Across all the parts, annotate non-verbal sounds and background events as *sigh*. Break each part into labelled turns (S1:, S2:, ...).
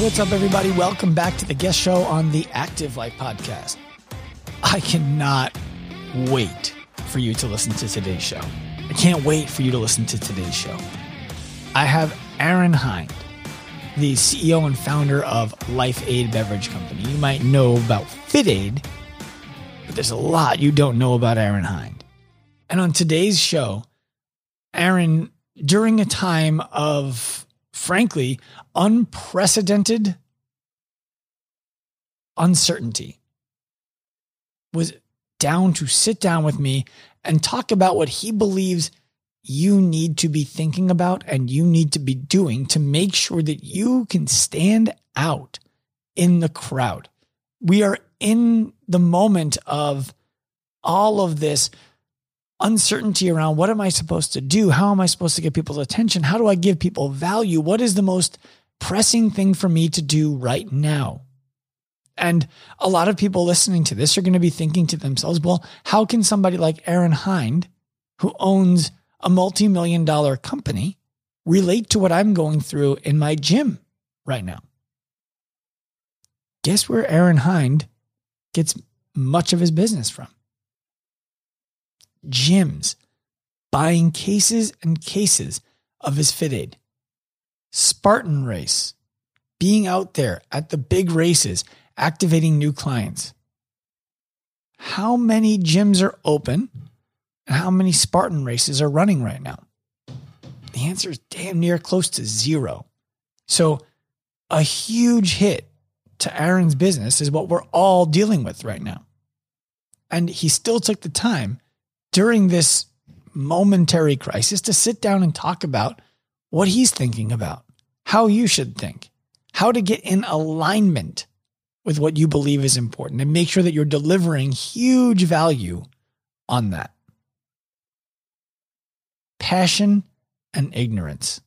S1: What's up, everybody? Welcome back to the guest show on the Active Life podcast. I cannot wait for you to listen to today's show. I can't wait for you to listen to today's show. I have Aaron Hinde, the CEO and founder of Life Aid Beverage Company. You might know about Fit Aid, but there's a lot you don't know about Aaron Hinde. And on today's show, Aaron, during a time of, frankly, unprecedented uncertainty, was down to sit down with me and talk about what he believes you need to be thinking about and you need to be doing to make sure that you can stand out in the crowd. We are in the moment of all of this uncertainty around what am I supposed to do? How am I supposed to get people's attention? How do I give people value? What is the most pressing thing for me to do right now? And a lot of people listening to this are going to be thinking to themselves, well, how can somebody like Aaron Hinde, who owns a multi million dollar company, relate to what I'm going through in my gym right now? Guess where Aaron Hinde gets much of his business from? Gyms, buying cases and cases of his Fit Aid. Spartan Race, being out there at the big races, activating new clients. How many gyms are open and how many Spartan races are running right now? The answer is damn near close to zero. So, a huge hit to Aaron's business is what we're all dealing with right now. And he still took the time during this momentary crisis to sit down and talk about what he's thinking about, how you should think, how to get in alignment with what you believe is important and make sure that you're delivering huge value on that. Passion and ignorance.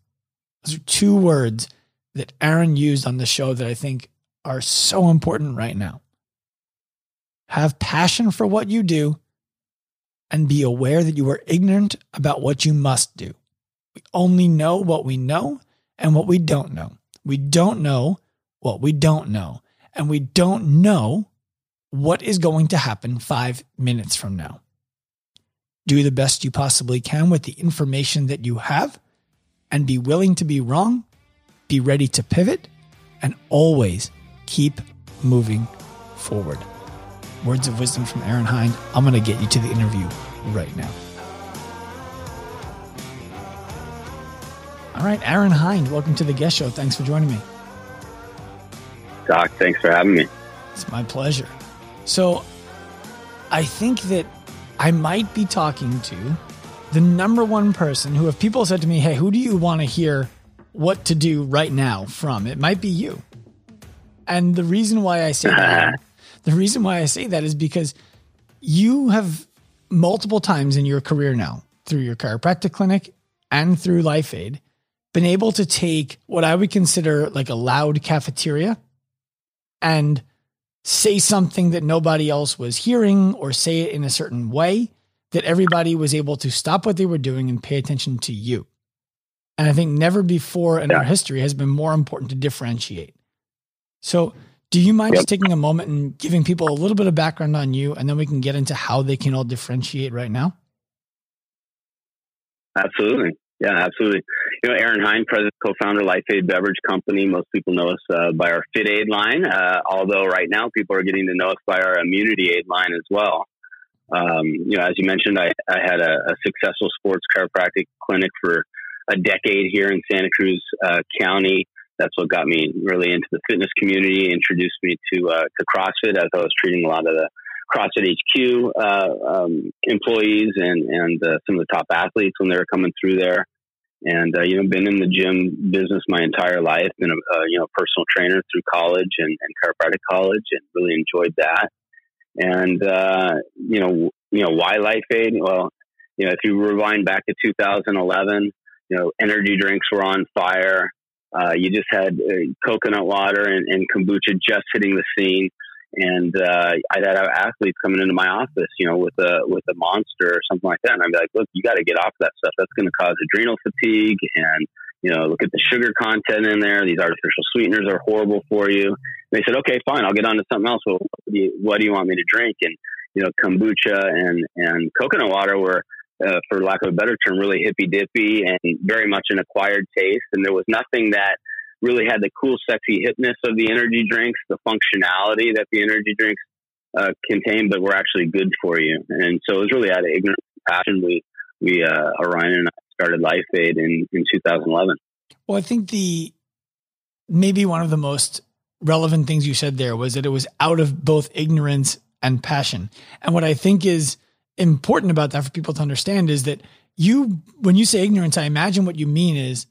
S1: Those are two words that Aaron used on the show that I think are so important right now. Have passion for what you do and be aware that you are ignorant about what you must do. We only know what we know and what we don't know. We don't know what we don't know. And we don't know what is going to happen five minutes from now. Do the best you possibly can with the information that you have and be willing to be wrong, be ready to pivot, and always keep moving forward words of wisdom from Aaron Hinde. I'm going to get you to the interview right now. All right, Aaron Hinde, welcome to the guest show. Thanks for joining me.
S2: Doc, thanks for having me.
S1: It's my pleasure. So, I think that I might be talking to the number one person who, if people said to me, Hey, who do you want to hear what to do right now from? It might be you. And the reason why I say that *laughs* The reason why I say that is because you have multiple times in your career now, through your chiropractic clinic and through Life Aid, been able to take what I would consider like a loud cafeteria and say something that nobody else was hearing or say it in a certain way that everybody was able to stop what they were doing and pay attention to you. And I think never before in yeah. our history has been more important to differentiate. So, do you mind yep. just taking a moment and giving people a little bit of background on you, and then we can get into how they can all differentiate right now?
S2: Absolutely. Yeah, absolutely. You know, Aaron Hinde, president, co-founder, Life Aid Beverage Company. Most people know us uh, by our Fit Aid line, uh, although right now people are getting to know us by our Immunity Aid line as well. Um, you know, as you mentioned, I, I had a, a, successful sports chiropractic clinic for a decade here in Santa Cruz uh, County that's what got me really into the fitness community, introduced me to uh, to CrossFit as I was treating a lot of the CrossFit HQ uh, um, employees and and uh, some of the top athletes when they were coming through there. And uh, you know, been in the gym business my entire life. Been a you know personal trainer through college and, and chiropractic college, and really enjoyed that. And uh, you know, you know, why Life Aid? Well, you know, if you rewind back to 2011, you know, energy drinks were on fire. Uh, you just had uh, coconut water and, and, kombucha just hitting the scene, and uh, I'd have athletes coming into my office, you know, with a with a monster or something like that, and I'd be like, "Look, you got to get off that stuff. That's going to cause adrenal fatigue, and you know, look at the sugar content in there. These artificial sweeteners are horrible for you. And they said, okay, fine, I'll get on to something else. Well, what do you, what do you want me to drink? And, you know, kombucha and, and coconut water were, uh, for lack of a better term, really hippy dippy and very much an acquired taste. And there was nothing that really had the cool, sexy hipness of the energy drinks, the functionality that the energy drinks uh, contain, but were actually good for you. And so it was really out of ignorance and passion. We, we, uh, Orion and I started Life Aid in, in 2011.
S1: Well, I think the, maybe one of the most relevant things you said there was that it was out of both ignorance and passion. And what I think is important about that for people to understand is that you, when you say ignorance, I imagine what you mean is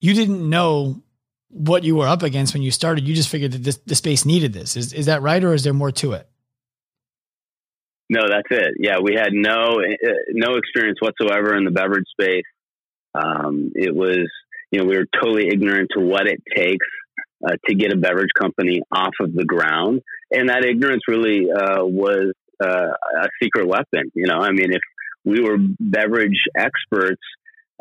S1: you didn't know what you were up against when you started. You just figured that this, the space needed this. Is, is that right? Or is there more to it?
S2: No, that's it. Yeah, we had no uh, no experience whatsoever in the beverage space. Um, it was, you know, we were totally ignorant to what it takes uh, to get a beverage company off of the ground, and that ignorance really uh, was uh, a secret weapon. You know, I mean, if we were beverage experts,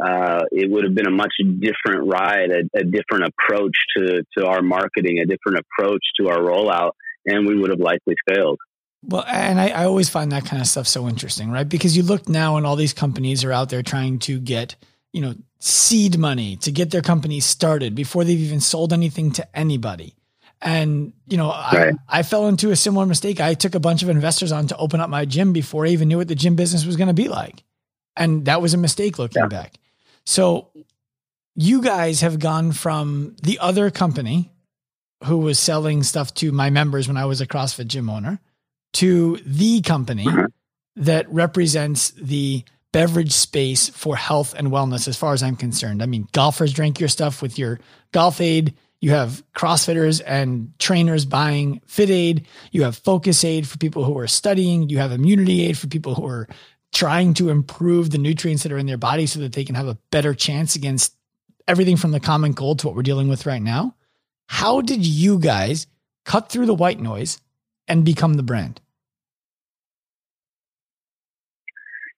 S2: uh, it would have been a much different ride, a, a, different approach to, to our marketing, a different approach to our rollout, and we would have likely failed.
S1: Well, and I, I always find that kind of stuff so interesting, right? Because you look now and all these companies are out there trying to get, you know, seed money to get their companies started before they've even sold anything to anybody. And, you know, right. I, I fell into a similar mistake. I took a bunch of investors on to open up my gym before I even knew what the gym business was going to be like. And that was a mistake looking yeah. back. So you guys have gone from the other company who was selling stuff to my members when I was a CrossFit gym owner to the company uh-huh. that represents the beverage space for health and wellness as far as I'm concerned. I mean, golfers drink your stuff with your golf aid. You have CrossFitters and trainers buying Fit Aid. You have Focus Aid for people who are studying. You have Immunity Aid for people who are trying to improve the nutrients that are in their body so that they can have a better chance against everything from the common cold to what we're dealing with right now. How did you guys cut through the white noise and become the brand?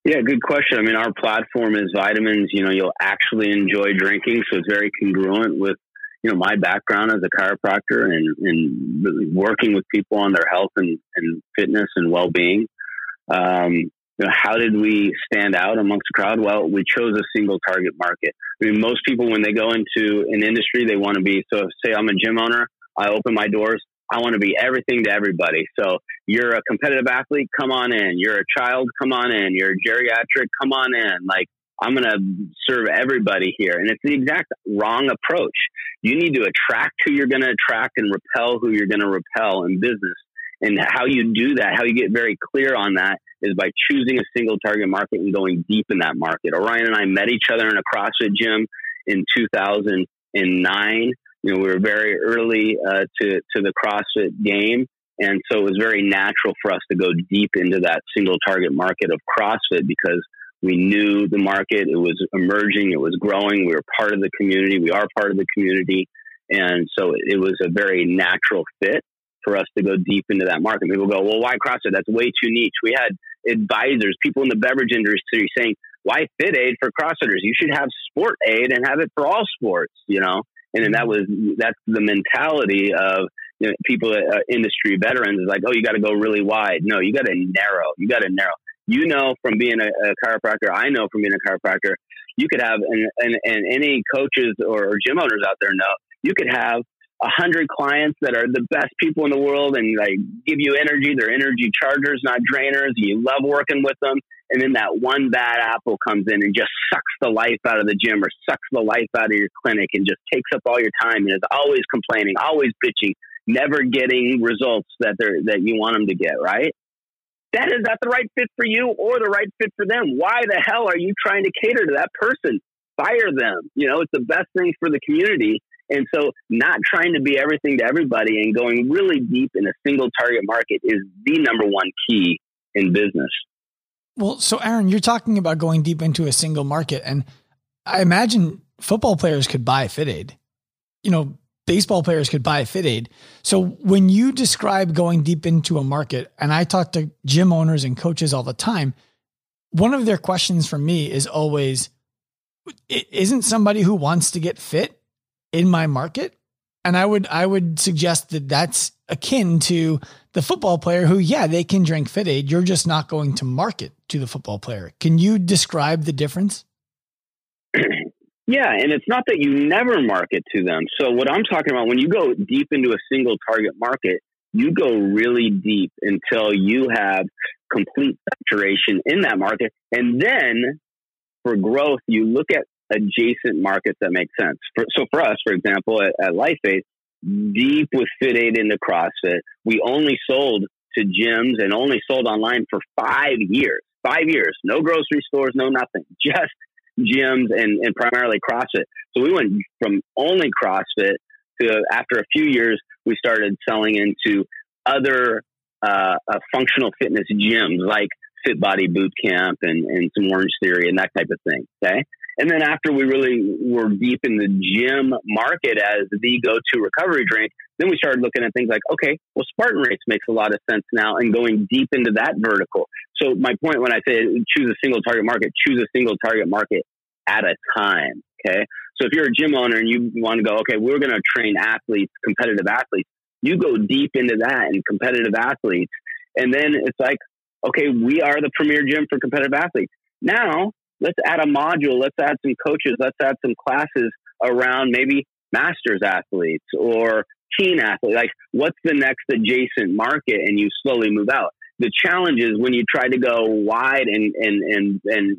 S2: Yeah, good question. I mean, our platform is vitamins, you know, you'll actually enjoy drinking. So it's very congruent with, you know, my background as a chiropractor and, and really working with people on their health and, and fitness and well being. Um, you know, how did we stand out amongst the crowd? Well, we chose a single target market. I mean, most people, when they go into an industry, they want to be, so say I'm a gym owner, I open my doors, I want to be everything to everybody. So you're a competitive athlete, come on in. You're a child, come on in. You're a geriatric, come on in. Like I'm going to serve everybody here. And it's the exact wrong approach. You need to attract who you're going to attract and repel who you're going to repel in business. And how you do that, how you get very clear on that is by choosing a single target market and going deep in that market. Orion and I met each other in a CrossFit gym in 2009 you know, we were very early uh, to to the CrossFit game, and so it was very natural for us to go deep into that single target market of CrossFit because we knew the market. It was emerging. It was growing. We were part of the community. We are part of the community, and so it was a very natural fit for us to go deep into that market. People go, "Well, why CrossFit? That's way too niche." We had advisors, people in the beverage industry, saying, "Why Fit Aid for CrossFitters? You should have Sport Aid and have it for all sports." You know, and then that was that's the mentality of you know, people, uh, industry veterans, is like, oh, you got to go really wide. No, you got to narrow. You got to narrow. You know, from being a, a, chiropractor, I know from being a chiropractor, you could have, and, and, and any coaches or, or gym owners out there know, you could have a hundred clients that are the best people in the world and like give you energy. They're energy chargers, not drainers. You love working with them and then that one bad apple comes in and just sucks the life out of the gym or sucks the life out of your clinic and just takes up all your time and is always complaining, always bitching, never getting results that they're that you want them to get, right? That is not the right fit for you or the right fit for them. Why the hell are you trying to cater to that person? Fire them. You know, it's the best thing for the community. And so, not trying to be everything to everybody and going really deep in a single target market is the number one key in business.
S1: Well, so Aaron, you're talking about going deep into a single market, and I imagine football players could buy Fit Aid. You know, baseball players could buy Fit Aid. So when you describe going deep into a market, and I talk to gym owners and coaches all the time, one of their questions for me is always, isn't somebody who wants to get fit in my market. And I would I would suggest that that's akin to the football player who, yeah, they can drink Fit Aid. You're just not going to market to the football player. Can you describe the difference? *clears throat*
S2: Yeah, and it's not that you never market to them. So what I'm talking about, when you go deep into a single target market, you go really deep until you have complete saturation in that market. And then for growth, you look at adjacent markets that make sense. For, so for us, for example, at, at deep with Fit Aid into CrossFit, we only sold to gyms and only sold online for five years. Five years, no grocery stores, no nothing, *laughs* just gyms and, and primarily CrossFit. So we went from only CrossFit to after a few years, we started selling into other uh, uh, functional fitness gyms like Fit Body Boot Camp and, and some Orange Theory and that type of thing. Okay. And then after we really were deep in the gym market as the go-to recovery drink, then we started looking at things like, okay, well, Spartan Race makes a lot of sense now and going deep into that vertical. So my point when I say choose a single target market, choose a single target market at a time. Okay. So if you're a gym owner and you want to go, okay, we're going to train athletes, competitive athletes, you go deep into that and competitive athletes. And then it's like, okay, we are the premier gym for competitive athletes. Now let's add a module, let's add some coaches, let's add some classes around maybe masters athletes or teen athlete. Like, what's the next adjacent market? And you slowly move out. The challenge is when you try to go wide and and and and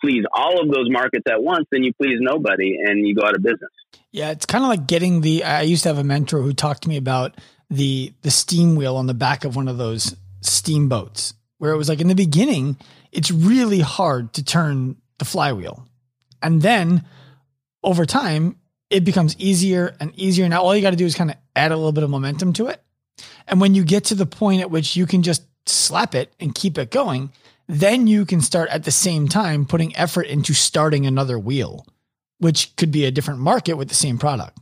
S2: please all of those markets at once, then you please nobody and you go out of business.
S1: Yeah, it's kind of like getting the. I used to have a mentor who talked to me about the the steam wheel on the back of one of those steamboats, where it was like in the beginning, it's really hard to turn the flywheel. And then over time, it becomes easier and easier. Now, all you got to do is kind of add a little bit of momentum to it. And when you get to the point at which you can just slap it and keep it going, then you can start at the same time putting effort into starting another wheel, which could be a different market with the same product.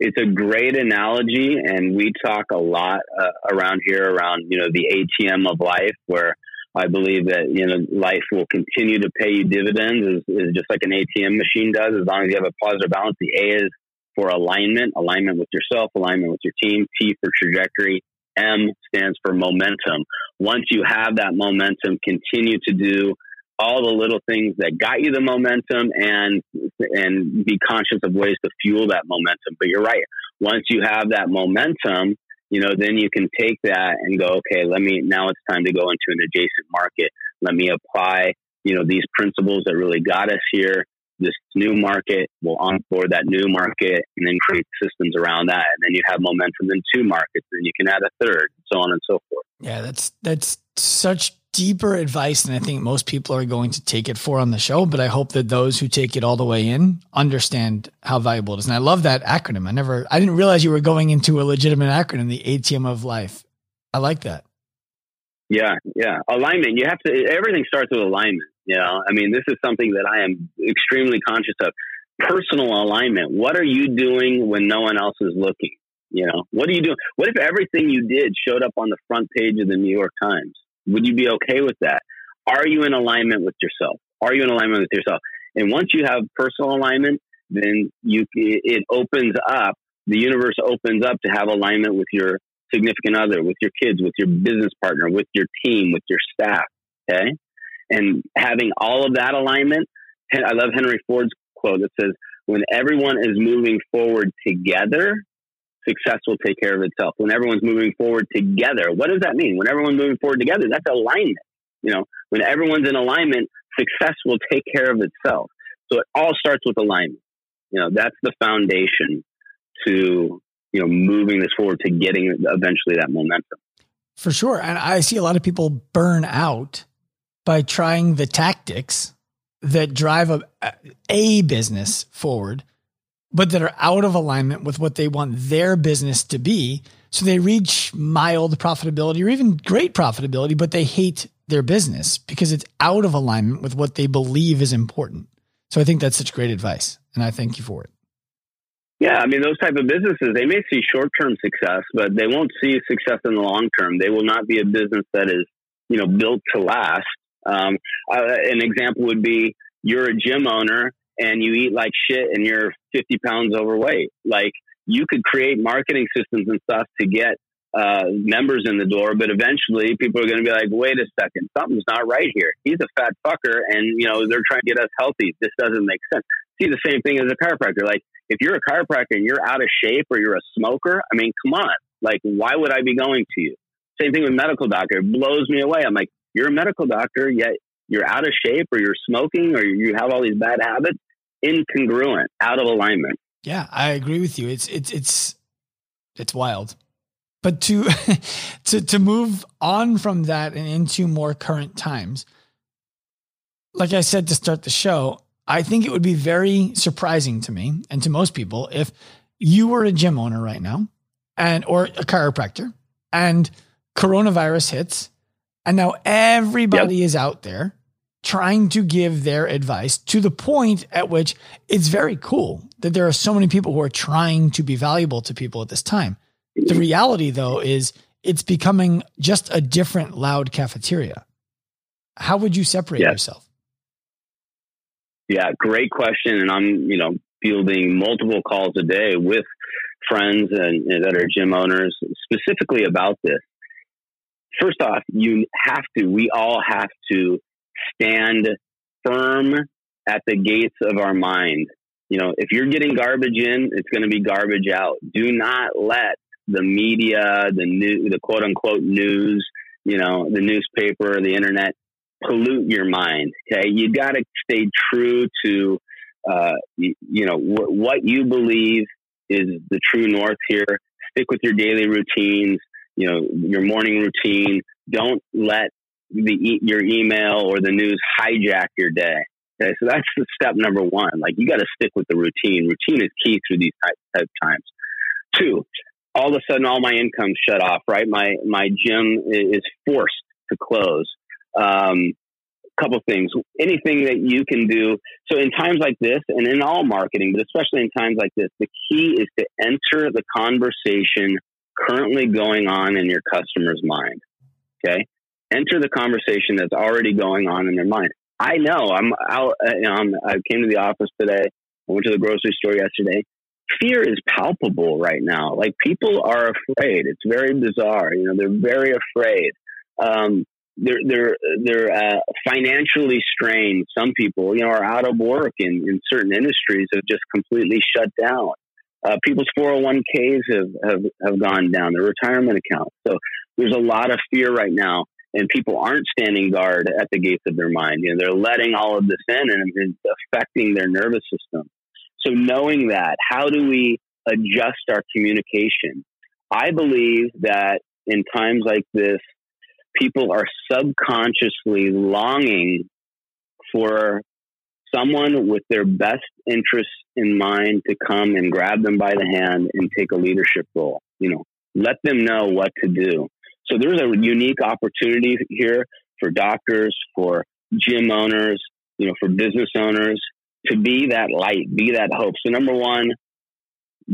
S2: It's a great analogy, and we talk a lot uh, around here around you know the ATM of life, where I believe that you know life will continue to pay you dividends, is, is just like an ATM machine does. As long as you have a positive balance, the A is for alignment, alignment with yourself, alignment with your team. T for trajectory. M stands for momentum. Once you have that momentum, continue to do all the little things that got you the momentum and and be conscious of ways to fuel that momentum. But you're right. Once you have that momentum, you know, then you can take that and go, okay, let me, now it's time to go into an adjacent market. Let me apply, you know, these principles that really got us here. This new market will onboard that new market and then create systems around that. And then you have momentum in two markets, and you can add a third, so on and so forth.
S1: Yeah, that's, that's such deeper advice than I think most people are going to take it for on the show, but I hope that those who take it all the way in understand how valuable it is. And I love that acronym. I never, I didn't realize you were going into a legitimate acronym, the ATM of life. I like that.
S2: Yeah, yeah. Alignment. You have to, everything starts with alignment. You know, I mean, this is something that I am extremely conscious of. Personal alignment. What are you doing when no one else is looking? You know, what are you doing? What if everything you did showed up on the front page of the New York Times? Would you be okay with that? Are you in alignment with yourself? Are you in alignment with yourself? And once you have personal alignment, then you it opens up. The universe opens up to have alignment with your significant other, with your kids, with your business partner, with your team, with your staff. Okay, and having all of that alignment. I love Henry Ford's quote that says, "When everyone is moving forward together, success will take care of itself. When everyone's moving forward together, what does that mean? When everyone's moving forward together, that's alignment. You know, when everyone's in alignment, success will take care of itself. So it all starts with alignment. You know, that's the foundation to, you know, moving this forward to getting eventually that momentum.
S1: For sure. And I see a lot of people burn out by trying the tactics that drive a, a business forward but that are out of alignment with what they want their business to be. So they reach mild profitability or even great profitability, but they hate their business because it's out of alignment with what they believe is important. So I think that's such great advice. And I thank you for it.
S2: Yeah, I mean, those type of businesses, they may see short term success, but they won't see success in the long term. They will not be a business that is, you know, built to last. Um, uh, an example would be you're a gym owner and you eat like shit and you're 50 pounds overweight. Like you could create marketing systems and stuff to get uh, members in the door, but eventually people are going to be like, wait a second, something's not right here. He's a fat fucker and, you know, they're trying to get us healthy. This doesn't make sense. See the same thing as a chiropractor. Like if you're a chiropractor and you're out of shape or you're a smoker, I mean, come on. Like, why would I be going to you? Same thing with medical doctor. It blows me away. I'm like, you're a medical doctor, yet you're out of shape or you're smoking or you have all these bad habits. Incongruent, out of alignment.
S1: Yeah, I agree with you. It's it's it's it's wild. But to *laughs* to to move on from that and into more current times, like I said to start the show, I think it would be very surprising to me and to most people if you were a gym owner right now and or a chiropractor and coronavirus hits and now everybody yep. is out there trying to give their advice to the point at which it's very cool that there are so many people who are trying to be valuable to people at this time. The reality, though, is it's becoming just a different loud cafeteria. How would you separate yeah. yourself?
S2: Yeah, great question. And I'm, you know, fielding multiple calls a day with friends and, and that are gym owners specifically about this. First off, you have to, we all have to stand firm at the gates of our mind. You know, if you're getting garbage in, it's going to be garbage out. Do not let the media, the new, the quote unquote news, you know, the newspaper, the internet pollute your mind. Okay. You got to stay true to, uh, you, you know, wh- what you believe is the true north here. Stick with your daily routines, you know, your morning routine. Don't let the your email or the news hijack your day. Okay, so that's the step number one. Like you got to stick with the routine. Routine is key through these type, type times. Two, all of a sudden, all my income shut off. Right, my my gym is forced to close. Um, couple things. Anything that you can do. So in times like this, and in all marketing, but especially in times like this, the key is to enter the conversation currently going on in your customer's mind. Okay, enter the conversation that's already going on in their mind. I know I'm out. Uh, you know, I'm, I came to the office today. I went to the grocery store yesterday. Fear is palpable right now. Like people are afraid. It's very bizarre. You know, they're very afraid. Um, they're they're they're uh, financially strained. Some people, you know, are out of work in, in certain industries have just completely shut down. Uh, people's 401ks have, have have gone down. Their retirement accounts. So there's a lot of fear right now and people aren't standing guard at the gates of their mind. You know, they're letting all of this in and it's affecting their nervous system. So knowing that, how do we adjust our communication? I believe that in times like this, people are subconsciously longing for someone with their best interests in mind to come and grab them by the hand and take a leadership role. You know, let them know what to do. So there's a unique opportunity here for doctors, for gym owners, you know, for business owners to be that light, be that hope. So number one,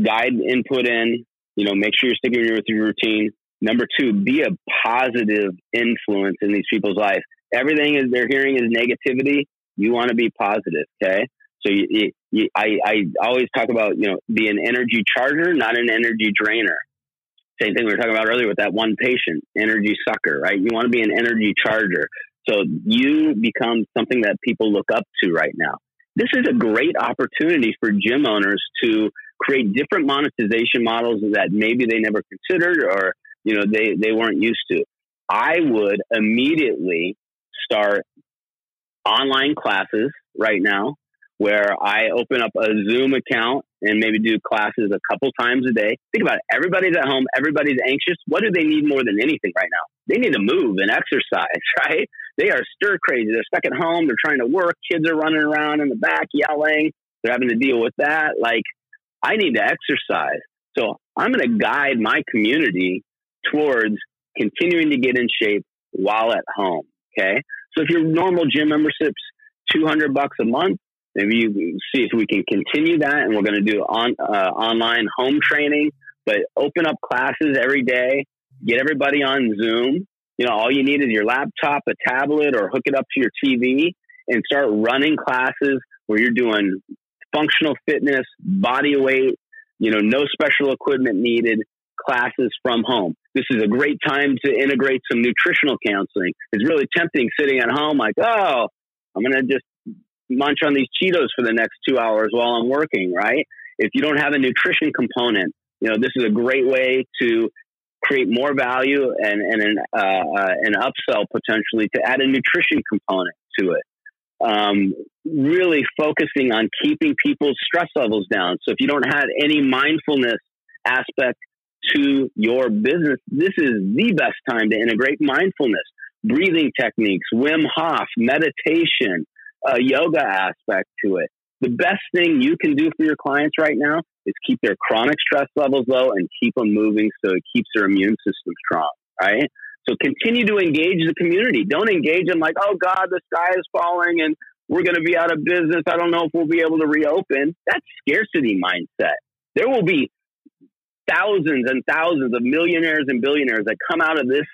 S2: guide input in, you know, make sure you're sticking with your routine. Number two, be a positive influence in these people's lives. Everything is they're hearing is negativity. You want to be positive, okay? So you, you, I, I always talk about you know be an energy charger, not an energy drainer. Same thing we were talking about earlier with that one patient, energy sucker, right? You want to be an energy charger. So you become something that people look up to right now. This is a great opportunity for gym owners to create different monetization models that maybe they never considered or you know they, they weren't used to. I would immediately start online classes right now where I open up a Zoom account and maybe do classes a couple times a day. Think about it. Everybody's at home. Everybody's anxious. What do they need more than anything right now? They need to move and exercise, *laughs* right? They are stir crazy. They're stuck at home. They're trying to work. Kids are running around in the back yelling. They're having to deal with that. Like, I need to exercise. So I'm going to guide my community towards continuing to get in shape while at home. Okay. So if your normal gym membership's 200 bucks a month, Maybe you see if we can continue that, and we're going to do on uh, online home training, but open up classes every day. Get everybody on Zoom. You know, all you need is your laptop, a tablet, or hook it up to your TV, and start running classes where you're doing functional fitness, body weight, you know, no special equipment needed classes from home. This is a great time to integrate some nutritional counseling. It's really tempting sitting at home like, oh, I'm going to just munch on these Cheetos for the next two hours while I'm working, right? If you don't have a nutrition component, you know, this is a great way to create more value and, and an, uh, uh, an upsell potentially to add a nutrition component to it. Um, really focusing on keeping people's stress levels down. So if you don't have any mindfulness aspect to your business, this is the best time to integrate mindfulness, breathing techniques, Wim Hof, meditation, a yoga aspect to it. The best thing you can do for your clients right now is keep their chronic stress levels low and keep them moving so it keeps their immune system strong, right? So continue to engage the community. Don't engage them like, oh God, the sky is falling and we're going to be out of business. I don't know if we'll be able to reopen. That's scarcity mindset. There will be thousands and thousands of millionaires and billionaires that come out of this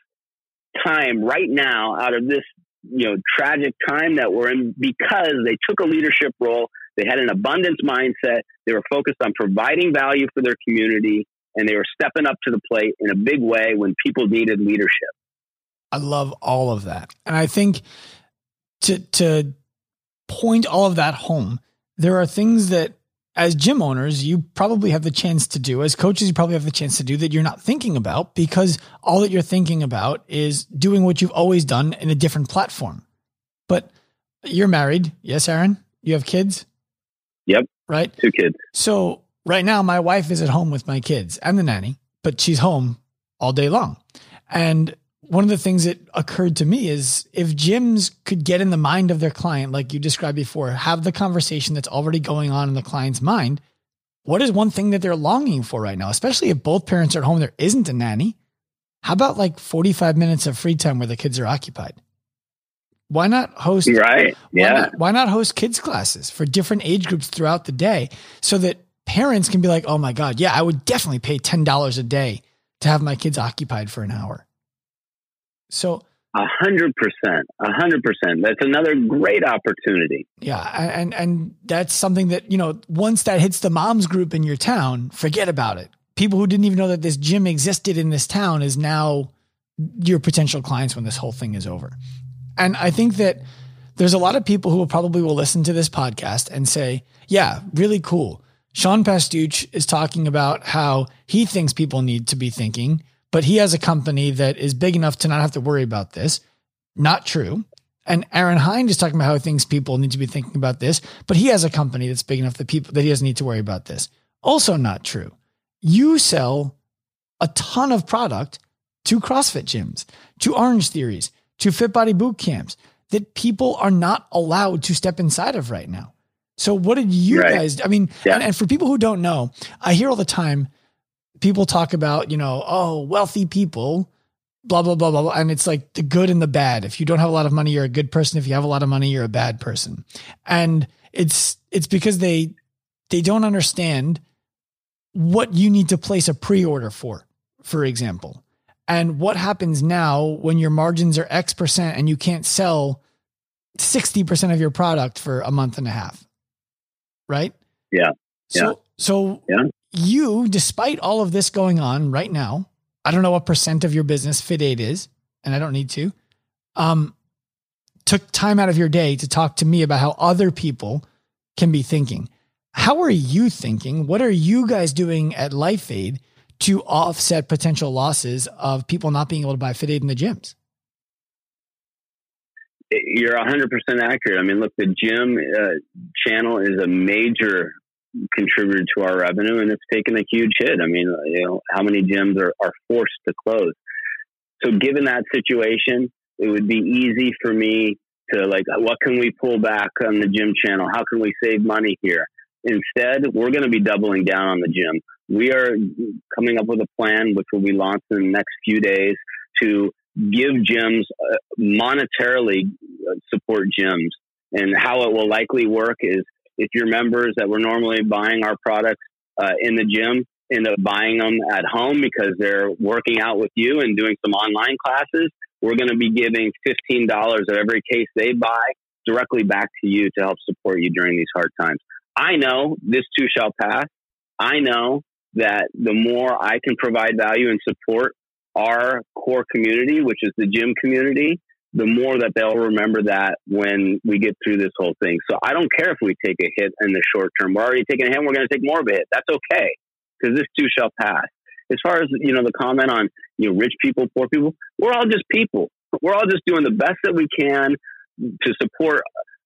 S2: time right now, out of this you know tragic time that we're in, because they took a leadership role. They had an abundance mindset. They were focused on providing value for their community, and they were stepping up to the plate in a big way when people needed leadership.
S1: I love all of that, and I think to to point all of that home, there are things that as gym owners, you probably have the chance to do, as coaches, you probably have the chance to do that you're not thinking about because all that you're thinking about is doing what you've always done in a different platform. But you're married. Yes, Aaron? You have kids?
S2: Yep.
S1: Right?
S2: Two kids.
S1: So right now, my wife is at home with my kids and the nanny, but she's home all day long. And one of the things that occurred to me is if gyms could get in the mind of their client, like you described before, have the conversation that's already going on in the client's mind, what is one thing that they're longing for right now? Especially if both parents are at home, there isn't a nanny. How about like 45 minutes of free time where the kids are occupied? Why not host?
S2: Right. Yeah.
S1: Why not, why not host kids classes for different age groups throughout the day so that parents can be like, oh my God, yeah, I would definitely pay $10 a day to have my kids occupied for an hour. So
S2: a hundred percent, a hundred percent. That's another great opportunity.
S1: Yeah, and and that's something that you know once that hits the moms group in your town, forget about it. People who didn't even know that this gym existed in this town is now your potential clients when this whole thing is over. And I think that there's a lot of people who will probably will listen to this podcast and say, "Yeah, really cool." Sean Pastuch is talking about how he thinks people need to be thinking but he has a company that is big enough to not have to worry about this. Not true. And Aaron Hinde is talking about how things people need to be thinking about this, but he has a company that's big enough that people that he doesn't need to worry about this. Also not true. You sell a ton of product to CrossFit gyms, to Orange Theories, to Fit Body boot camps that people are not allowed to step inside of right now. So what did you right. guys? I mean, yeah. and, and for people who don't know, I hear all the time people talk about, you know, oh, wealthy people, blah, blah, blah, blah, blah. And it's like the good and the bad. If you don't have a lot of money, you're a good person. If you have a lot of money, you're a bad person. And it's, it's because they, they don't understand what you need to place a pre-order for, for example. And what happens now when your margins are X percent and you can't sell 60% of your product for a month and a half. Right?
S2: Yeah.
S1: So, yeah. so yeah you, despite all of this going on right now, I don't know what percent of your business Fit Aid is, and I don't need to, um, took time out of your day to talk to me about how other people can be thinking. How are you thinking? What are you guys doing at Life Aid to offset potential losses of people not being able to buy Fit Aid in the gyms?
S2: You're 100% accurate. I mean, look, the gym uh, channel is a major contributed to our revenue, and it's taken a huge hit. I mean, you know, how many gyms are, are forced to close? So, given that situation, it would be easy for me to like, what can we pull back on the gym channel? How can we save money here? Instead, we're going to be doubling down on the gym. We are coming up with a plan, which will be launched in the next few days, to give gyms uh, monetarily support gyms. And how it will likely work is if your members that were normally buying our products uh, in the gym end up buying them at home because they're working out with you and doing some online classes, we're going to be giving $15 of every case they buy directly back to you to help support you during these hard times. I know this too shall pass. I know that the more I can provide value and support our core community, which is the gym community, the more that they'll remember that when we get through this whole thing. So I don't care if we take a hit in the short term. We're already taking a hit. We're going to take more of a hit. That's okay because this too shall pass. As far as you know, the comment on you know rich people, poor people, we're all just people. We're all just doing the best that we can to support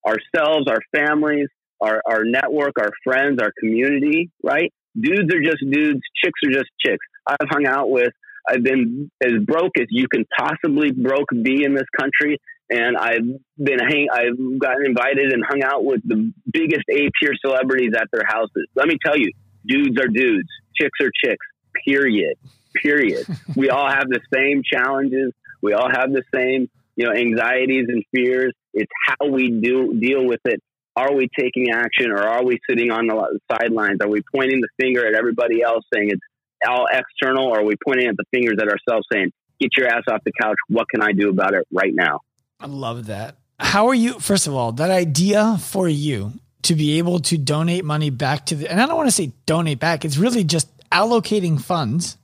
S2: ourselves, our families, our, our network, our friends, our community. Right? Dudes are just dudes. Chicks are just chicks. I've hung out with Uh, I've been as broke as you can possibly broke be in this country. And I've been hang, I've gotten invited and hung out with the biggest A tier celebrities at their houses. Let me tell you, dudes are dudes, chicks are chicks. Period. Period. *laughs* we all have the same challenges. We all have the same, you know, anxieties and fears. It's how we do deal with it. Are we taking action or are we sitting on the sidelines? Are we pointing the finger at everybody else saying it's all external, or are we pointing at the fingers at ourselves saying, get your ass off the couch? What can I do about it right now?
S1: I love that. How are you? First of all, that idea for you to be able to donate money back to the, and I don't want to say donate back, it's really just allocating funds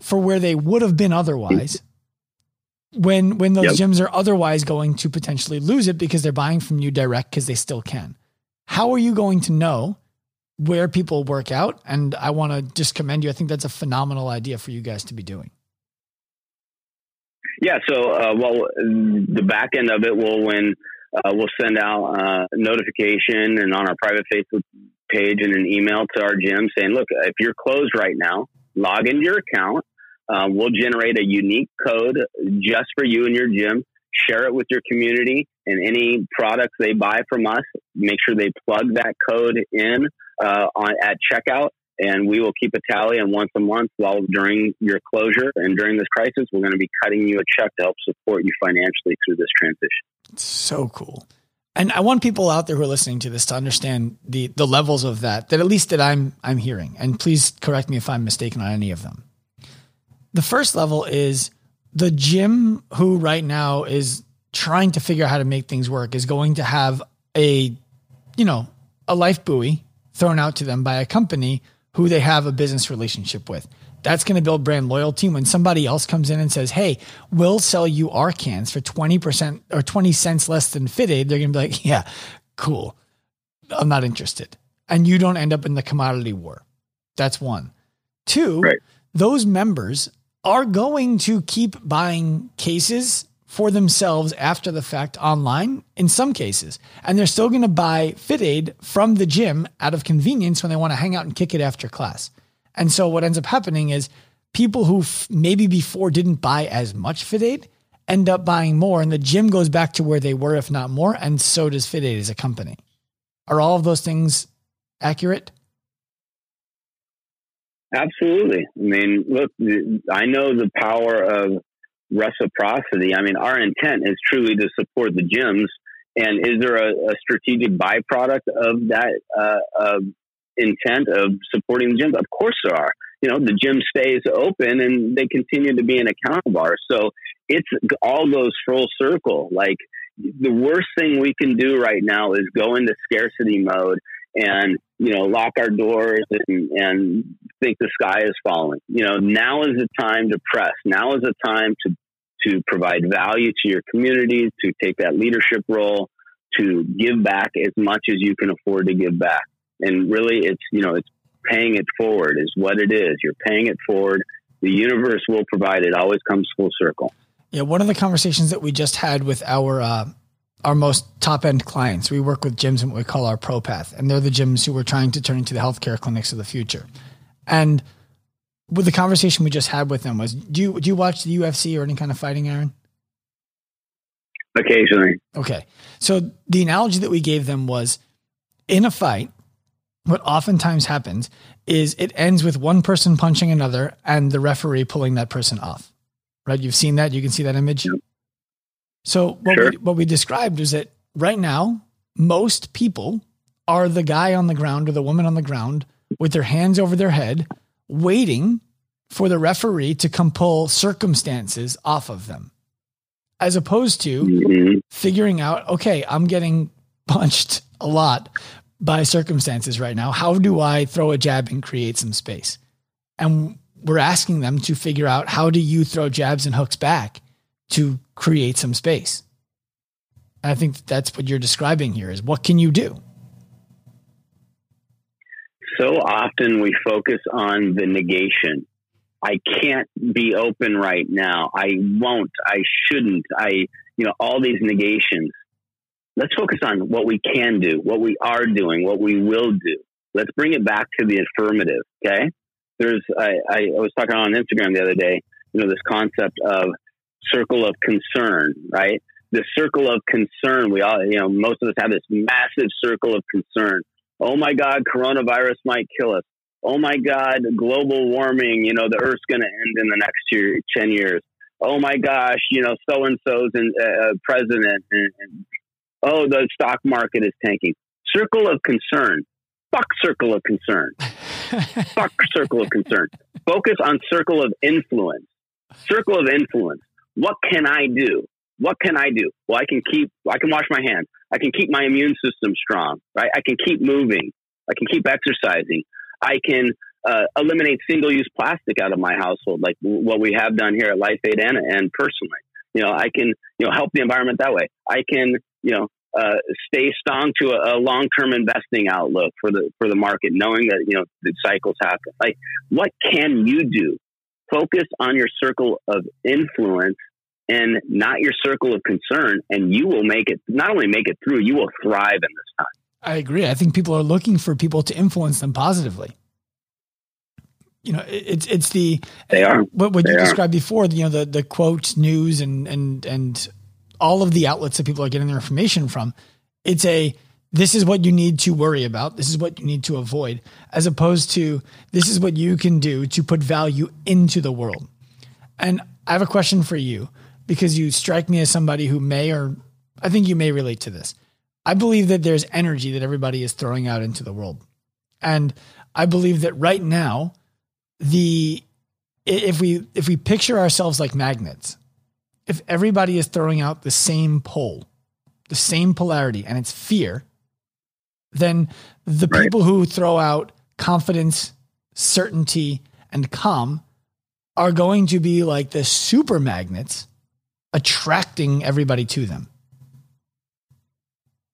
S1: for where they would have been otherwise. *laughs* When when those yep. gyms are otherwise going to potentially lose it because they're buying from you direct because they still can. How are you going to know where people work out. And I want to just commend you. I think that's a phenomenal idea for you guys to be doing.
S2: Yeah. So, uh, well, the back end of it will when uh, we'll send out uh, notification and on our private Facebook page and an email to our gym saying, look, if you're closed right now, log into your account. Uh, we'll generate a unique code just for you and your gym. Share it with your community and any products they buy from us. Make sure they plug that code in uh, on, at checkout, and we will keep a tally. And once a month, while during your closure and during this crisis, we're going to be cutting you a check to help support you financially through this transition.
S1: So cool. And I want people out there who are listening to this to understand the the levels of that that at least that I'm I'm hearing. And please correct me if I'm mistaken on any of them. The first level is the gym who right now is trying to figure out how to make things work is going to have a you know a life buoy thrown out to them by a company who they have a business relationship with. That's going to build brand loyalty. When somebody else comes in and says, Hey, we'll sell you our cans for 20% or 20 cents less than Fit Aid, they're going to be like, Yeah, cool. I'm not interested. And you don't end up in the commodity war. That's one. Two, right. those members are going to keep buying cases for themselves after the fact online in some cases. And they're still going to buy Fit Aid from the gym out of convenience when they want to hang out and kick it after class. And so what ends up happening is people who f- maybe before didn't buy as much Fit Aid end up buying more and the gym goes back to where they were if not more and so does Fit Aid as a company. Are all of those things accurate?
S2: Absolutely. I mean, look, I know the power of reciprocity. I mean, our intent is truly to support the gyms. And is there a, a strategic byproduct of that uh, uh, intent of supporting the gyms? Of course there are. You know, the gym stays open and they continue to be an account bar. So it's all goes full circle. Like the worst thing we can do right now is go into scarcity mode and you know lock our doors and, and think the sky is falling. You know, now is the time to press. Now is the time to to provide value to your communities, to take that leadership role, to give back as much as you can afford to give back. And really, it's you know it's paying it forward is what it is. You're paying it forward. The universe will provide. It always comes full circle.
S1: Yeah, one of the conversations that we just had with our uh, our most top end clients. We work with gyms and what we call our pro path, and they're the gyms who we're trying to turn into the healthcare clinics of the future. And with the conversation we just had with them was, do you do you watch the UFC or any kind of fighting, Aaron?
S2: Occasionally.
S1: Okay, so the analogy that we gave them was, in a fight, what oftentimes happens is it ends with one person punching another and the referee pulling that person off. Right? You've seen that. You can see that image. Yep. So what, sure. we, what we described is that right now, most people are the guy on the ground or the woman on the ground with their hands over their head, waiting for the referee to come pull circumstances off of them, as opposed to mm-hmm. figuring out, okay, I'm getting punched a lot by circumstances right now. How do I throw a jab and create some space? And we're asking them to figure out how do you throw jabs and hooks back to create some space. And I think that's what you're describing here is what can you do?
S2: So often we focus on the negation. I can't be open right now. I won't. I shouldn't. I, you know, all these negations. Let's focus on what we can do, what we are doing, what we will do. Let's bring it back to the affirmative. Okay. There's, I, I was talking on Instagram the other day, you know, this concept of circle of concern, right? The circle of concern. We all, you know, most of us have this massive circle of concern. Oh my God, coronavirus might kill us. Oh my God, global warming, you know, the earth's going to end in the next year, 10 years. Oh my gosh, you know, so and so's uh, president. And, and, oh, the stock market is tanking. Circle of concern. Fuck circle of concern. *laughs* Fuck circle of concern. Focus on circle of influence. Circle of influence. What can I do? What can I do? Well, I can keep, I can wash my hands. I can keep my immune system strong, right? I can keep moving. I can keep exercising. I can uh, eliminate single use plastic out of my household, like what we have done here at Life Aid and, and personally. You know, I can, you know, help the environment that way. I can, you know, uh, stay strong to a, a long term investing outlook for the for the market, knowing that you know the cycles happen. Like, what can you do? Focus on your circle of influence and not your circle of concern, and you will make it. Not only make it through, you will thrive in this time.
S1: I agree. I think people are looking for people to influence them positively. You know, it's it's the
S2: they are
S1: what what
S2: you
S1: are. described before. You know, the the quotes, news, and and and all of the outlets that people are getting their information from. It's a this is what you need to worry about. This is what you need to avoid, as opposed to this is what you can do to put value into the world. And I have a question for you because you strike me as somebody who may, or I think you may relate to this. I believe that there's energy that everybody is throwing out into the world. And I believe that right now, the if we if we picture ourselves like magnets, if everybody is throwing out the same pole, the same polarity, and it's fear, then the right. people who throw out confidence, certainty, and calm are going to be like the super magnets attracting everybody to them.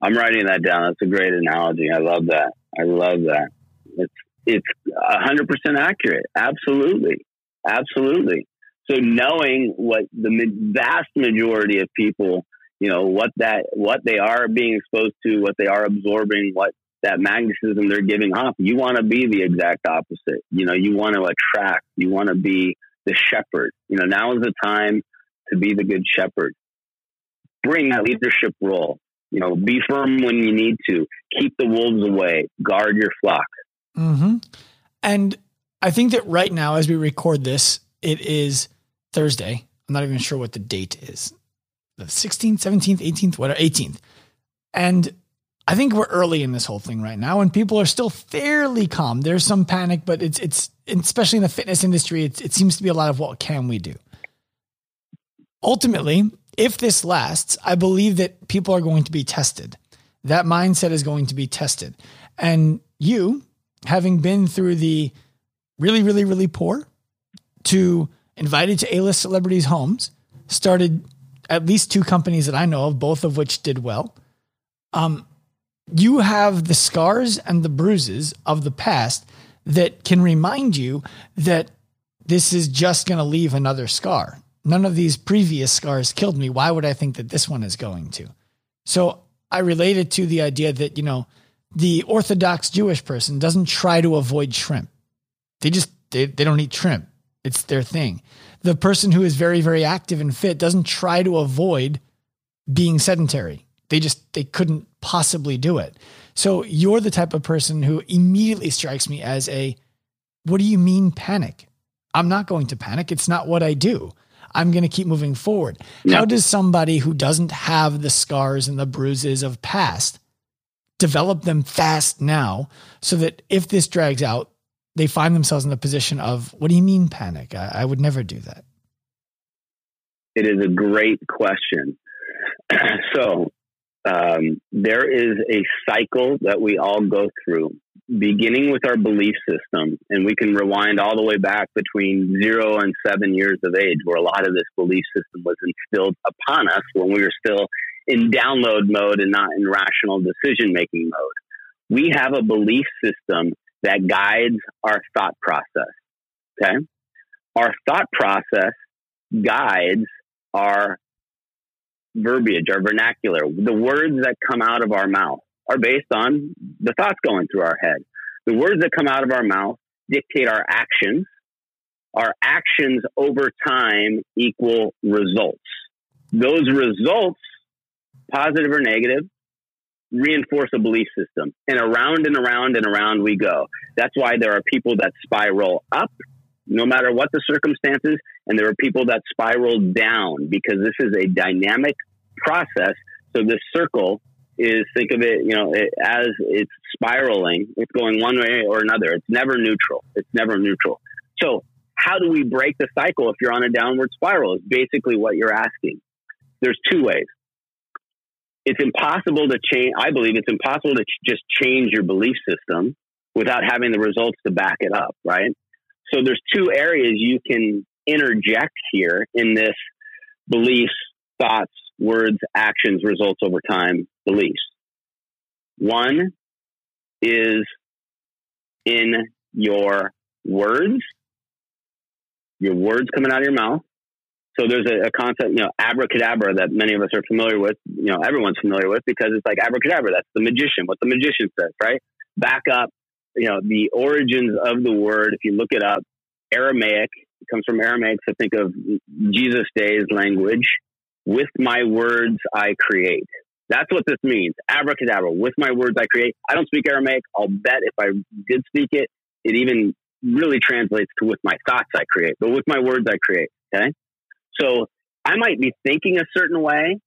S2: I'm writing that down. That's a great analogy. I love that. I love that. It's it's hundred percent accurate. Absolutely, absolutely. So knowing what the vast majority of people, you know, what that what they are being exposed to, what they are absorbing, what that magnetism they're giving off, you want to be the exact opposite. You know, you want to attract. You want to be the shepherd. You know, now is the time to be the good shepherd. Bring that leadership role. You know, be firm when you need to. Keep the wolves away. Guard your flock.
S1: Mm-hmm. And I think that right now, as we record this, it is Thursday. I'm not even sure what the date is. The 16th, 17th, 18th, whatever, 18th. And I think we're early in this whole thing right now, and people are still fairly calm. There's some panic, but it's it's especially in the fitness industry, it, it seems to be a lot of what can we do. Ultimately, if this lasts, I believe that people are going to be tested. That mindset is going to be tested. And you, having been through the really, really, really poor to invited to A list celebrities' homes, started at least two companies that I know of, both of which did well. Um, you have the scars and the bruises of the past that can remind you that this is just going to leave another scar none of these previous scars killed me. Why would I think that this one is going to? So I related to the idea that, you know, the Orthodox Jewish person doesn't try to avoid shrimp. They just, they, they don't eat shrimp. It's their thing. The person who is very, very active and fit doesn't try to avoid being sedentary. They just, they couldn't possibly do it. So you're the type of person who immediately strikes me as a, what do you mean panic? I'm not going to panic. It's not what I do. I'm going to keep moving forward. How does somebody who doesn't have the scars and the bruises of past develop them fast now so that if this drags out, they find themselves in the position of, what do you mean panic? I, I would never do that.
S2: It is a great question. *clears throat* so um, there is a cycle that we all go through, beginning with our belief system. And we can rewind all the way back between zero and seven years of age, where a lot of this belief system was instilled upon us when we were still in download mode and not in rational decision making mode. We have a belief system that guides our thought process. Okay. Our thought process guides our verbiage, our vernacular, the words that come out of our mouth are based on the thoughts going through our head. The words that come out of our mouth dictate our actions. Our actions over time equal results. Those results, positive or negative, reinforce a belief system. And around and around and around we go. That's why there are people that spiral up no matter what the circumstances. And there are people that spiral down because this is a dynamic process. So this circle is think of it, you know, it, as it's spiraling, it's going one way or another. It's never neutral. It's never neutral. So how do we break the cycle if you're on a downward spiral is basically what you're asking. There's two ways. It's impossible to change. I believe it's impossible to ch- just change your belief system without having the results to back it up, right? So there's two areas you can interject here in this beliefs, thoughts, words, actions, results over time beliefs. One is in your words, your words coming out of your mouth. So there's a, a, concept, you know, abracadabra that many of us are familiar with, you know, everyone's familiar with because it's like abracadabra. That's the magician, what the magician says, right? Back up you know, the origins of the word, if you look it up, Aramaic, it comes from Aramaic, so think of Jesus' days language. With my words, I create. That's what this means. Abracadabra. With my words, I create. I don't speak Aramaic. I'll bet if I did speak it, it even really translates to with my thoughts, I create. But with my words, I create. Okay. So I might be thinking a certain way,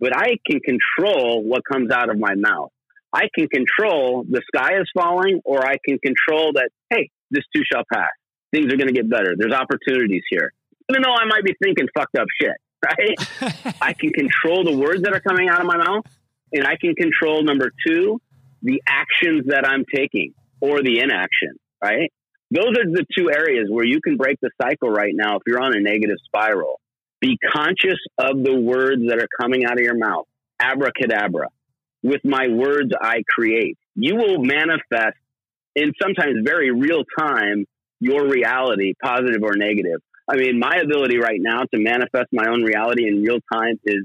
S2: but I can control what comes out of my mouth. I can control the sky is falling, or I can control that, hey, this too shall pass. Things are going to get better. There's opportunities here. Even though I might be thinking fucked up shit, *laughs* right? I can control the words that are coming out of my mouth, and I can control number two, the actions that I'm taking or the inaction, right? Those are the two areas where you can break the cycle right now if you're on a negative spiral. Be conscious of the words that are coming out of your mouth. Abracadabra with my words I create. You will manifest in sometimes very real time your reality, positive or negative. I mean, my ability right now to manifest my own reality in real time is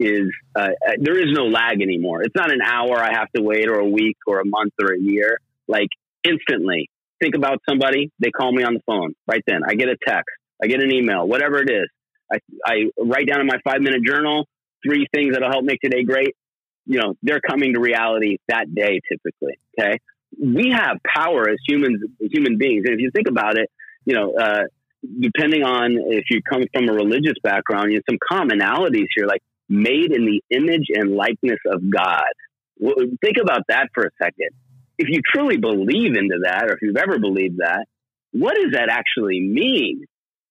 S2: is uh, uh, there is no lag anymore. It's not an hour I have to wait or a week or a month or a year. Like instantly, think about somebody, they call me on the phone right then. I get a text, I get an email, whatever it is. I, I write down in my five minute journal three things that'll help make today great you know, they're coming to reality that day typically. Okay. We have power as humans, human beings. And if you think about it, you know, uh, depending on if you come from a religious background, you have some commonalities here, like made in the image and likeness of God. Well, think about that for a second. If you truly believe into that, or if you've ever believed that, what does that actually mean?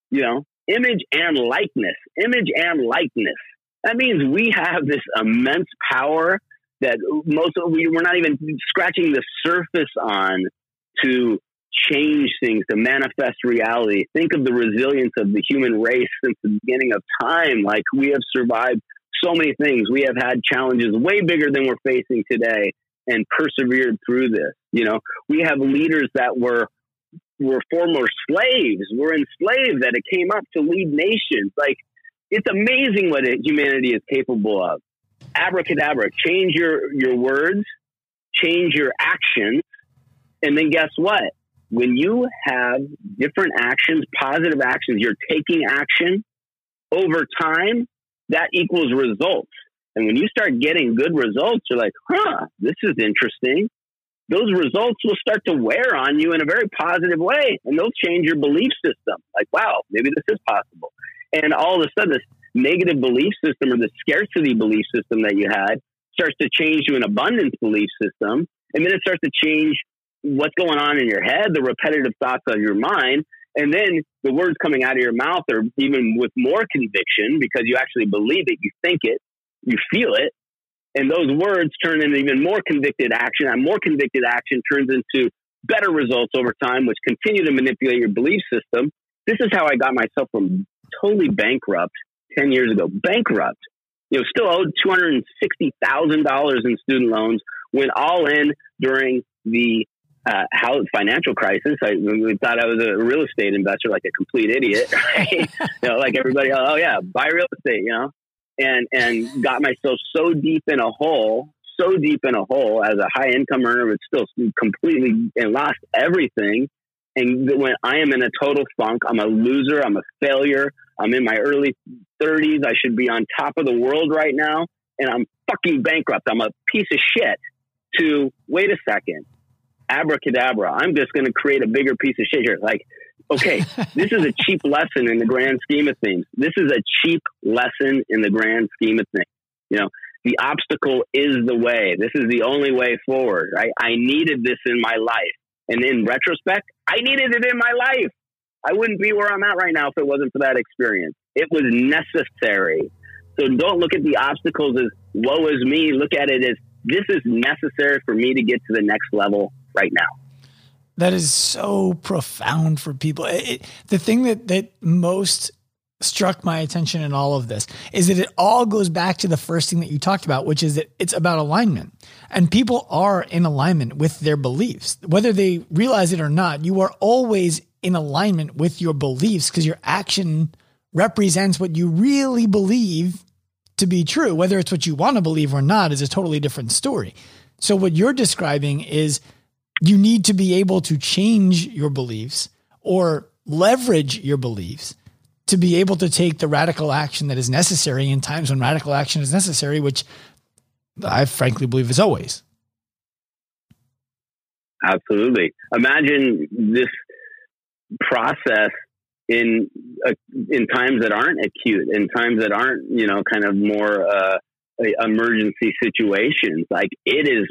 S2: You know, image and likeness, image and likeness. That means we have this immense power that most of we, we're not even scratching the surface on to change things, to manifest reality. Think of the resilience of the human race since the beginning of time. Like we have survived so many things. We have had challenges way bigger than we're facing today and persevered through this. You know, we have leaders that were were former slaves, were enslaved that it came up to lead nations. Like it's amazing what humanity is capable of. Abracadabra, change your, your words, change your actions, and then guess what? When you have different actions, positive actions, you're taking action over time, that equals results. And when you start getting good results, you're like, huh, this is interesting. Those results will start to wear on you in a very positive way, and they'll change your belief system. Like, wow, maybe this is possible. And all of a sudden, this negative belief system or the scarcity belief system that you had starts to change to an abundance belief system. And then it starts to change what's going on in your head, the repetitive thoughts of your mind. And then the words coming out of your mouth are even with more conviction because you actually believe it, you think it, you feel it. And those words turn into even more convicted action. And more convicted action turns into better results over time, which continue to manipulate your belief system. This is how I got myself from totally bankrupt 10 years ago. Bankrupt. You know, still owed $260,000 in student loans, went all in during the uh, how financial crisis. I we thought I was a real estate investor, like a complete idiot, *laughs* right? you know, like everybody. Oh yeah, buy real estate, you know, and and got myself so deep in a hole, so deep in a hole as a high income earner, but still completely and lost everything. And when I am in a total funk, I'm a loser. I'm a failure. I'm in my early 30s. I should be on top of the world right now, and I'm fucking bankrupt. I'm a piece of shit. To wait a second abracadabra. I'm just going to create a bigger piece of shit here. Like, okay, *laughs* this is a cheap lesson in the grand scheme of things. This is a cheap lesson in the grand scheme of things. You know, the obstacle is the way. This is the only way forward, right? I needed this in my life. And in retrospect, I needed it in my life. I wouldn't be where I'm at right now if it wasn't for that experience. It was necessary. So don't look at the obstacles as woe is me. Look at it as this is necessary for me to get to the next level right now.
S1: That is so profound for people. It, the thing that that most struck my attention in all of this is that it all goes back to the first thing that you talked about, which is that it's about alignment. And people are in alignment with their beliefs. Whether they realize it or not, you are always in alignment with your beliefs because your action represents what you really believe to be true. Whether it's what you want to believe or not is a totally different story. So, what you're describing is you need to be able to change your beliefs or leverage your beliefs to be able to take the radical action that is necessary in times when radical action is necessary, which I frankly believe is always.
S2: Absolutely. Imagine this process in uh, in times that aren't acute, in times that aren't you know kind of more uh, emergency situations. Like it is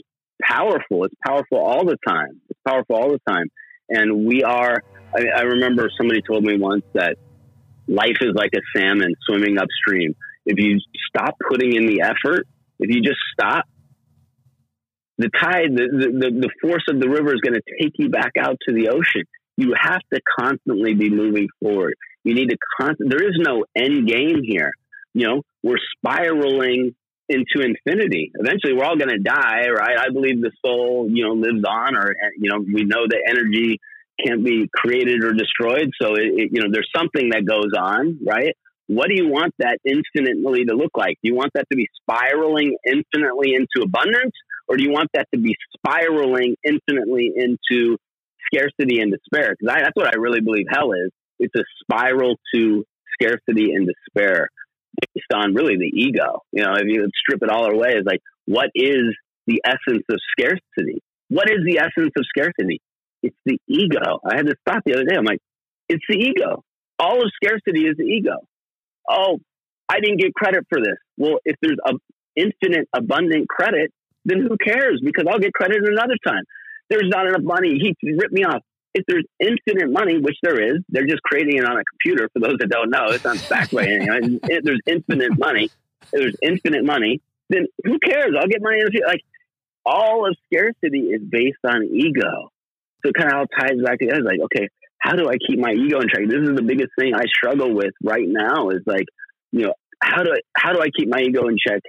S2: powerful. It's powerful all the time. It's powerful all the time. And we are, I, I remember somebody told me once that life is like a salmon swimming upstream. If you stop putting in the effort, if you just stop, the tide, the, the, the force of the river is going to take you back out to the ocean. You have to constantly be moving forward. You need to constant. There is no end game here. You know, we're spiraling into infinity. Eventually, we're all going to die, right? I believe the soul, you know, lives on, or eh, you know, we know that energy can't be created or destroyed. So, it, it, you know, there's something that goes on, right? What do you want that infinitely to look like? Do you want that to be spiraling infinitely into abundance, or do you want that to be spiraling infinitely into scarcity and despair? Because that's what I really believe hell is. It's a spiral to scarcity and despair based on really the ego. You know, if you strip it all away, it's like, what is the essence of scarcity? What is the essence of scarcity? It's the ego. I had this thought the other day. I'm like, it's the ego. All of scarcity is the ego. Oh, I didn't get credit for this. Well, if there's a infinite abundant credit, then who cares? Because I'll get credit another time. There's not enough money. He ripped me off if there's infinite money, which there is, they're just creating it on a computer. For those that don't know, it's not backed by anything. If there's infinite money, if there's infinite money, then who cares? I'll get money in the future. Like all of scarcity is based on ego. So kind of all ties back together. Like, okay, how do I keep my ego in check? This is the biggest thing I struggle with right now. Is like, you know, how do I how do I keep my ego in check?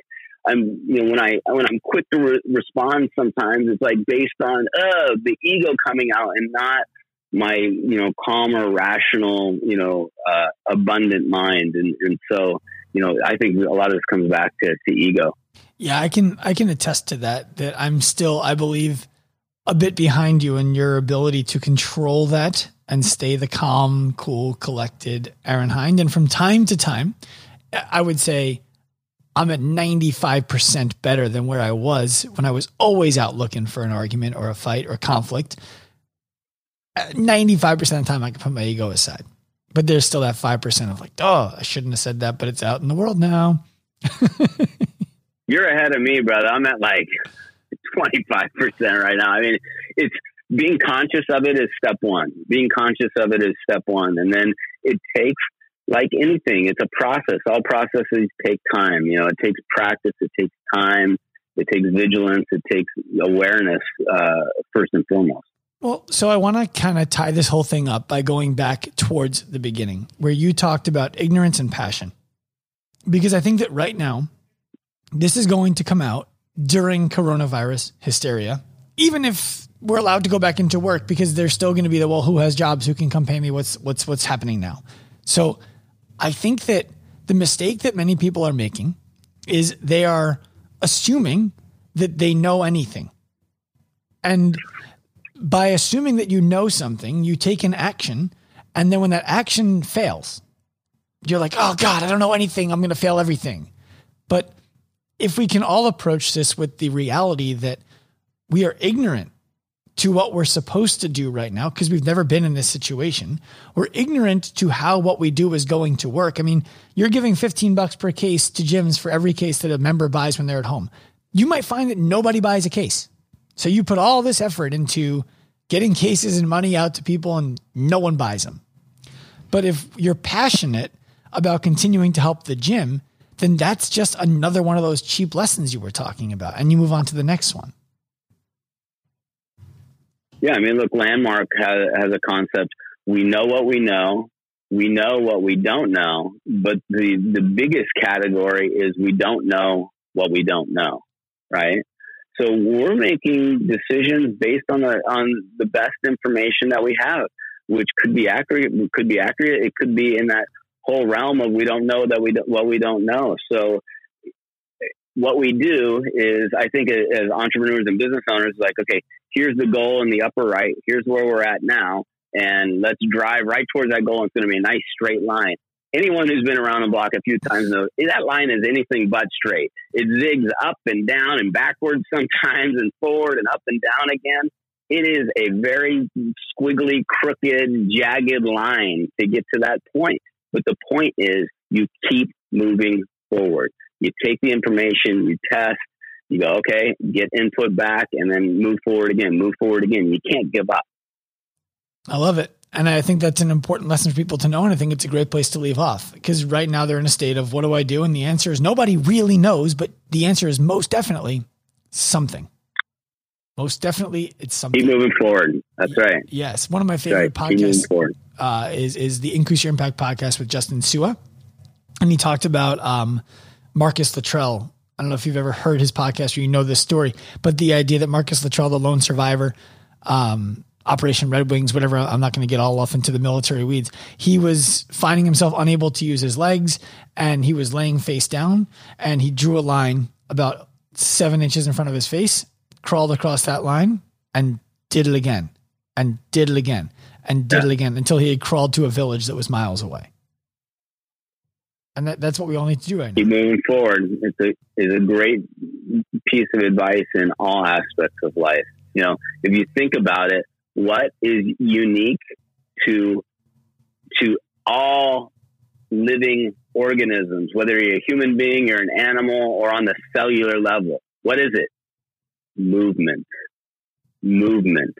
S2: I'm you know when I when I'm quick to re- respond sometimes it's like based on uh the ego coming out and not my you know calmer rational you know uh, abundant mind and and so you know I think a lot of this comes back to to ego.
S1: Yeah, I can I can attest to that that I'm still I believe a bit behind you in your ability to control that and stay the calm, cool, collected Aaron Hinde and from time to time I would say I'm at 95% better than where I was when I was always out looking for an argument or a fight or conflict. Uh, 95% of the time, I can put my ego aside. But there's still that 5% of like, oh, I shouldn't have said that, but it's out in the world now. *laughs*
S2: You're ahead of me, brother. I'm at like 25% right now. I mean, it's being conscious of it is step one. Being conscious of it is step one. And then it takes like anything, it's a process. All processes take time. You know, it takes practice. It takes time. It takes vigilance. It takes awareness uh, first and foremost.
S1: Well, so I want to kind of tie this whole thing up by going back towards the beginning where you talked about ignorance and passion. Because I think that right now, this is going to come out during coronavirus hysteria, even if we're allowed to go back into work because there's still going to be the well, who has jobs, who can come pay me, what's what's what's happening now. So I think that the mistake that many people are making is they are assuming that they know anything. And by assuming that you know something, you take an action. And then when that action fails, you're like, oh God, I don't know anything. I'm going to fail everything. But if we can all approach this with the reality that we are ignorant to what we're supposed to do right now because we've never been in this situation. We're ignorant to how what we do is going to work. I mean, you're giving 15 bucks per case to gyms for every case that a member buys when they're at home. You might find that nobody buys a case. So you put all this effort into getting cases and money out to people and no one buys them. But if you're passionate about continuing to help the gym, then that's just another one of those cheap lessons you were talking about. And you move on to the next one.
S2: Yeah, I mean, look, Landmark has, has a concept. We know what we know. We know what we don't know. But the, the biggest category is we don't know what we don't know, right? So we're making decisions based on the on the best information that we have, which could be accurate, could be accurate. It could be in that whole realm of we don't know that we don't, what we don't know. So what we do is, I think, as entrepreneurs and business owners, like, okay, here's the goal in the upper right. Here's where we're at now, and let's drive right towards that goal. It's going to be a nice straight line. Anyone who's been around the block a few times knows that line is anything but straight. It zigs up and down and backwards sometimes, and forward and up and down again. It is a very squiggly, crooked, jagged line to get to that point. But the point is, you keep moving forward. You take the information, you test, you go, okay, get input back, and then move forward again, move forward again. You can't give up.
S1: I love it. And I think that's an important lesson for people to know. And I think it's a great place to leave off because right now they're in a state of what do I do? And the answer is nobody really knows, but the answer is most definitely something. Most definitely, it's something.
S2: Keep moving forward. That's right.
S1: Yes, one of my favorite right. podcasts uh, is is the Increase Your Impact podcast with Justin Sua, and he talked about um, Marcus Luttrell. I don't know if you've ever heard his podcast or you know this story, but the idea that Marcus Luttrell, the lone survivor, um, Operation Red Wings, whatever. I'm not going to get all off into the military weeds. He was finding himself unable to use his legs, and he was laying face down, and he drew a line about seven inches in front of his face, crawled across that line, and did it again, and did it again, and did yeah. it again until he had crawled to a village that was miles away. And that, that's what we all need to do right now.
S2: Keep moving forward. It's a, it's a great piece of advice in all aspects of life. You know, if you think about it, what is unique to to all living organisms, whether you're a human being, you're an animal, or on the cellular level. What is it? Movement. Movement.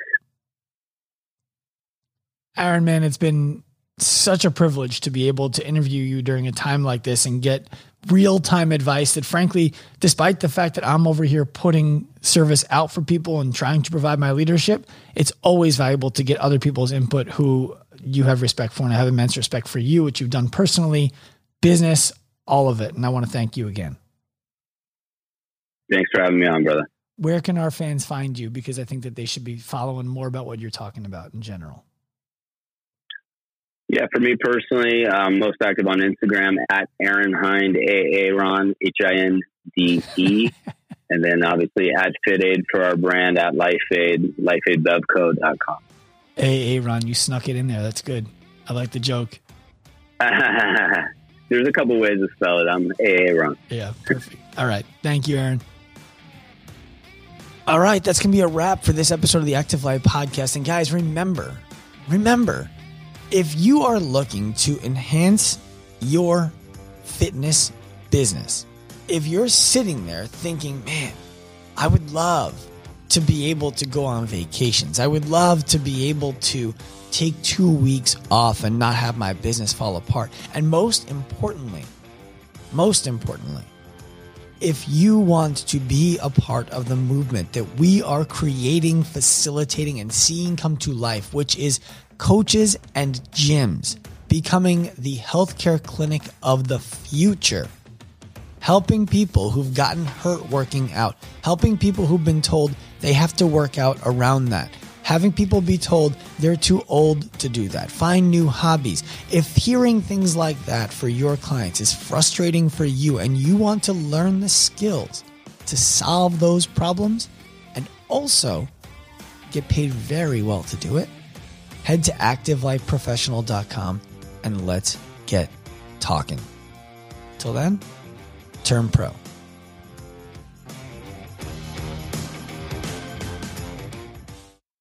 S1: Aaron, man, it's been such a privilege to be able to interview you during a time like this and get real time advice that, frankly, despite the fact that I'm over here putting service out for people and trying to provide my leadership, it's always valuable to get other people's input who you have respect for. And I have immense respect for you, what you've done personally, business, all of it. And I want to thank you again.
S2: Thanks for having me on, brother.
S1: Where can our fans find you? Because I think that they should be following more about what you're talking about in general.
S2: Yeah, for me personally, I'm most active on Instagram at Aaron Hinde, A A Ron, H I N D E. *laughs* and then obviously at FitAid for our brand at LifeAid, lifeaidbevco.com.
S1: A A Ron, you snuck it in there. That's good. I like the joke. *laughs*
S2: There's a couple ways to spell it. I'm A A Ron.
S1: Yeah, perfect. All right. Thank you, Aaron. All right, that's going to be a wrap for this episode of the Active Life podcast. And guys, remember, remember, if you are looking to enhance your fitness business, if you're sitting there thinking, man, I would love to be able to go on vacations, I would love to be able to take two weeks off and not have my business fall apart. And most importantly, most importantly, if you want to be a part of the movement that we are creating, facilitating, and seeing come to life, which is coaches and gyms becoming the healthcare clinic of the future, helping people who've gotten hurt working out, helping people who've been told they have to work out around that having people be told they're too old to do that. Find new hobbies. If hearing things like that for your clients is frustrating for you and you want to learn the skills to solve those problems and also get paid very well to do it, head to activelifeprofessional.com and let's get talking. Till then, turn pro.